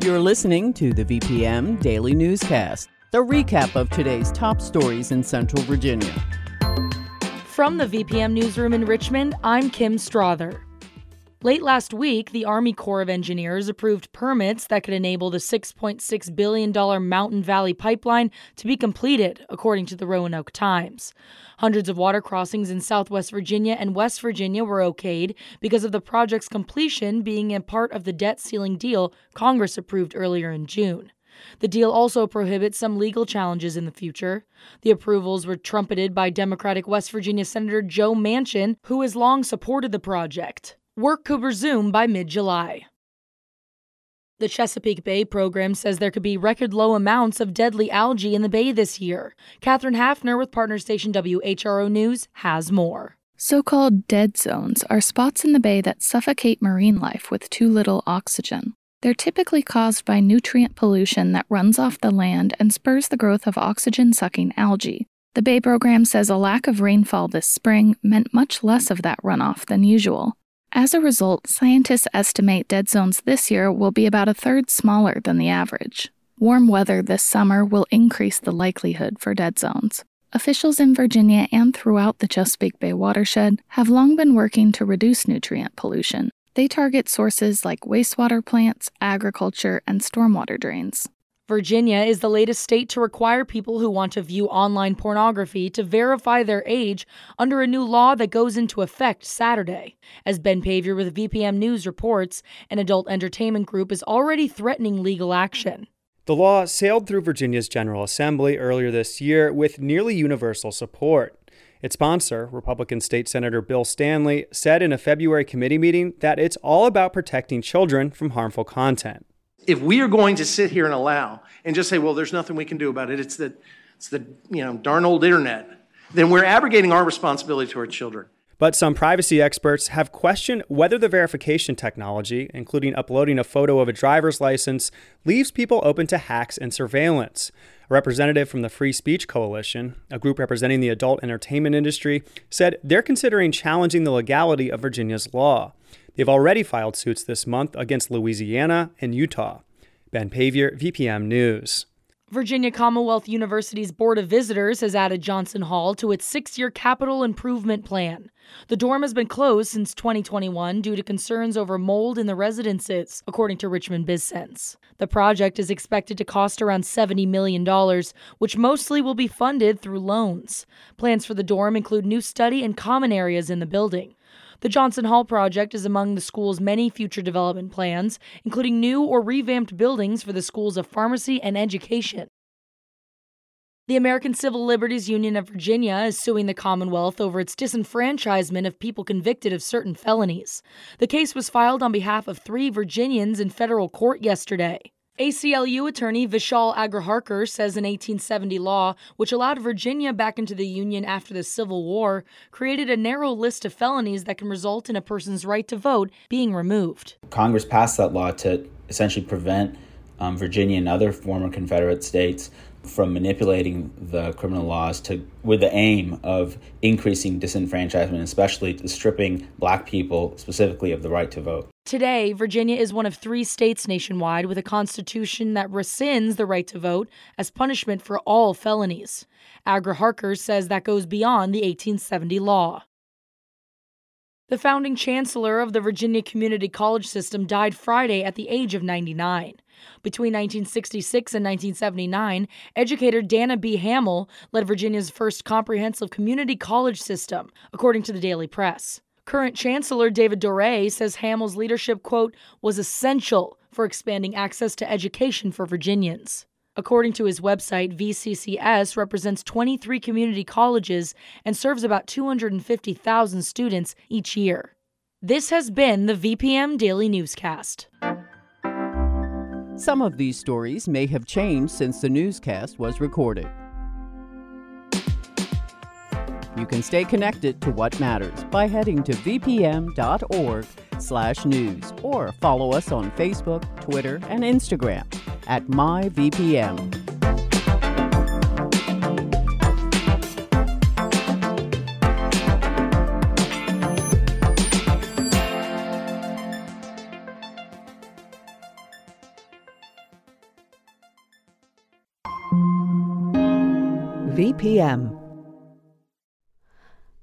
You're listening to the VPM Daily Newscast, the recap of today's top stories in Central Virginia. From the VPM Newsroom in Richmond, I'm Kim Strother. Late last week, the Army Corps of Engineers approved permits that could enable the $6.6 billion Mountain Valley Pipeline to be completed, according to the Roanoke Times. Hundreds of water crossings in southwest Virginia and West Virginia were okayed because of the project's completion being a part of the debt ceiling deal Congress approved earlier in June. The deal also prohibits some legal challenges in the future. The approvals were trumpeted by Democratic West Virginia Senator Joe Manchin, who has long supported the project. Work could resume by mid July. The Chesapeake Bay program says there could be record low amounts of deadly algae in the bay this year. Katherine Hafner with partner station WHRO News has more. So called dead zones are spots in the bay that suffocate marine life with too little oxygen. They're typically caused by nutrient pollution that runs off the land and spurs the growth of oxygen sucking algae. The Bay program says a lack of rainfall this spring meant much less of that runoff than usual. As a result, scientists estimate dead zones this year will be about a third smaller than the average. Warm weather this summer will increase the likelihood for dead zones. Officials in Virginia and throughout the Chesapeake Bay watershed have long been working to reduce nutrient pollution. They target sources like wastewater plants, agriculture, and stormwater drains. Virginia is the latest state to require people who want to view online pornography to verify their age under a new law that goes into effect Saturday. As Ben Paviour with VPM News reports, an adult entertainment group is already threatening legal action. The law sailed through Virginia's General Assembly earlier this year with nearly universal support. Its sponsor, Republican State Senator Bill Stanley, said in a February committee meeting that it's all about protecting children from harmful content if we are going to sit here and allow and just say, well, there's nothing we can do about it, it's the, it's the you know, darn old internet, then we're abrogating our responsibility to our children. But some privacy experts have questioned whether the verification technology, including uploading a photo of a driver's license, leaves people open to hacks and surveillance. A representative from the Free Speech Coalition, a group representing the adult entertainment industry, said they're considering challenging the legality of Virginia's law. They've already filed suits this month against Louisiana and Utah. Ben Paviour, VPM News. Virginia Commonwealth University's Board of Visitors has added Johnson Hall to its six year capital improvement plan. The dorm has been closed since 2021 due to concerns over mold in the residences, according to Richmond BizSense. The project is expected to cost around $70 million, which mostly will be funded through loans. Plans for the dorm include new study and common areas in the building. The Johnson Hall project is among the school's many future development plans, including new or revamped buildings for the schools of pharmacy and education. The American Civil Liberties Union of Virginia is suing the Commonwealth over its disenfranchisement of people convicted of certain felonies. The case was filed on behalf of three Virginians in federal court yesterday. ACLU attorney Vishal Agraharkar says an 1870 law, which allowed Virginia back into the Union after the Civil War, created a narrow list of felonies that can result in a person's right to vote being removed. Congress passed that law to essentially prevent um, Virginia and other former Confederate states from manipulating the criminal laws to with the aim of increasing disenfranchisement, especially stripping black people specifically of the right to vote. Today, Virginia is one of three states nationwide with a constitution that rescinds the right to vote as punishment for all felonies. Agraharkar says that goes beyond the 1870 law. The founding chancellor of the Virginia Community College System died Friday at the age of 99. Between 1966 and 1979, educator Dana B. Hamel led Virginia's first comprehensive community college system, according to the Daily Press. Current Chancellor David Doré says Hamel's leadership, quote, was essential for expanding access to education for Virginians. According to his website, VCCS represents 23 community colleges and serves about 250,000 students each year. This has been the VPM Daily Newscast. Some of these stories may have changed since the newscast was recorded. You can stay connected to what matters by heading to vpm.org/news or follow us on Facebook, Twitter, and Instagram at myvpm. VPM.